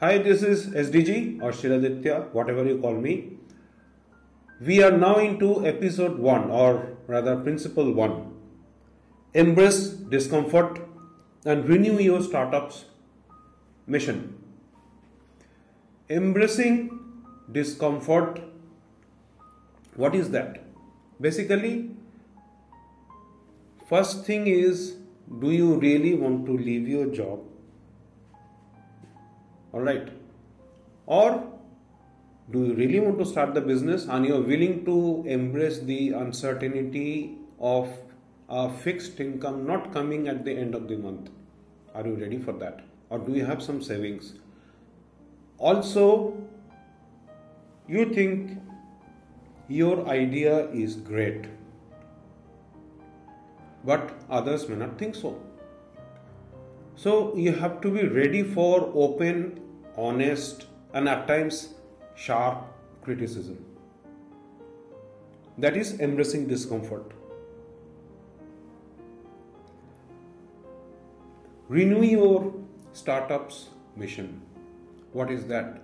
Hi, this is SDG or Shiladitya, whatever you call me. We are now into episode 1 or rather principle 1. Embrace discomfort and renew your startup's mission. Embracing discomfort, what is that? Basically, first thing is do you really want to leave your job? All right. Or do you really want to start the business and you're willing to embrace the uncertainty of a fixed income not coming at the end of the month? Are you ready for that? Or do you have some savings? Also, you think your idea is great but others may not think so. So you have to be ready for open, honest, and at times sharp criticism. That is embracing discomfort. Renew your startup's mission. What is that?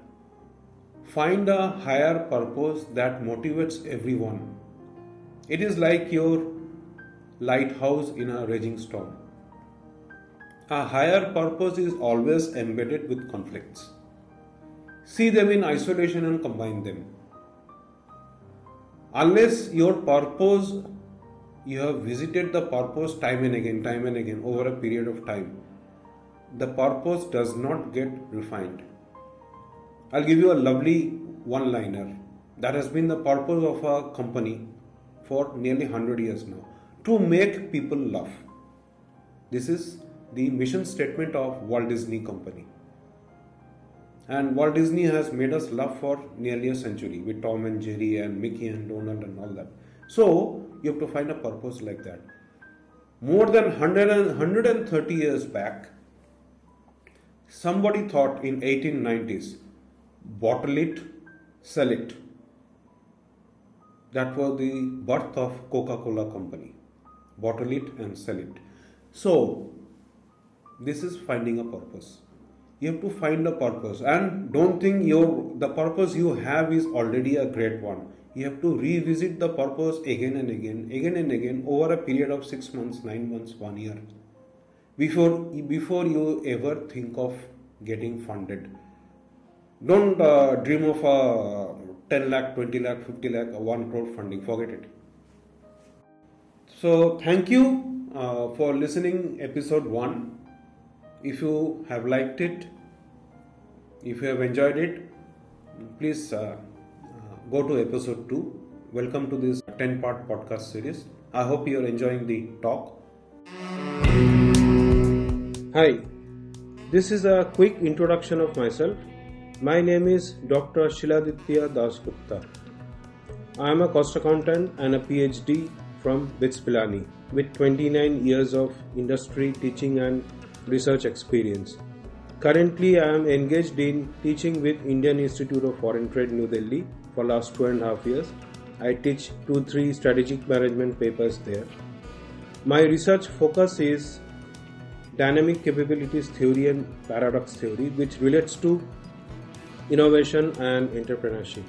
Find a higher purpose that motivates everyone. It is like your lighthouse in a raging storm. A higher purpose is always embedded with conflicts. See them in isolation and combine them. Unless your purpose, you have visited the purpose time and again, time and again over a period of time, the purpose does not get refined. I'll give you a lovely one liner. That has been the purpose of a company for nearly 100 years now to make people laugh. This is the mission statement of Walt Disney Company. And Walt Disney has made us laugh for nearly a century with Tom and Jerry and Mickey and Donald and all that. So you have to find a purpose like that. More than 100 and 130 years back, somebody thought in 1890s, bottle it, sell it. That was the birth of Coca-Cola company bottle it and sell it so this is finding a purpose. You have to find a purpose. And don't think your the purpose you have is already a great one. You have to revisit the purpose again and again again and again over a period of 6 months 9 months 1 year. Before before you ever think of getting funded. Don't uh, dream of a 10 lakh 20 lakh 50 lakh 1 crore funding. Forget it. So thank you uh, for listening episode 1. If you have liked it, if you have enjoyed it, please uh, uh, go to episode 2. Welcome to this 10 part podcast series. I hope you are enjoying the talk. Hi, this is a quick introduction of myself. My name is Dr. Shiladitya Dasgupta. I am a cost accountant and a PhD from BITS Pilani with 29 years of industry teaching and research experience. Currently, I am engaged in teaching with Indian Institute of Foreign Trade, New Delhi for last two and a half years. I teach two, three strategic management papers there. My research focus is dynamic capabilities theory and paradox theory, which relates to innovation and entrepreneurship.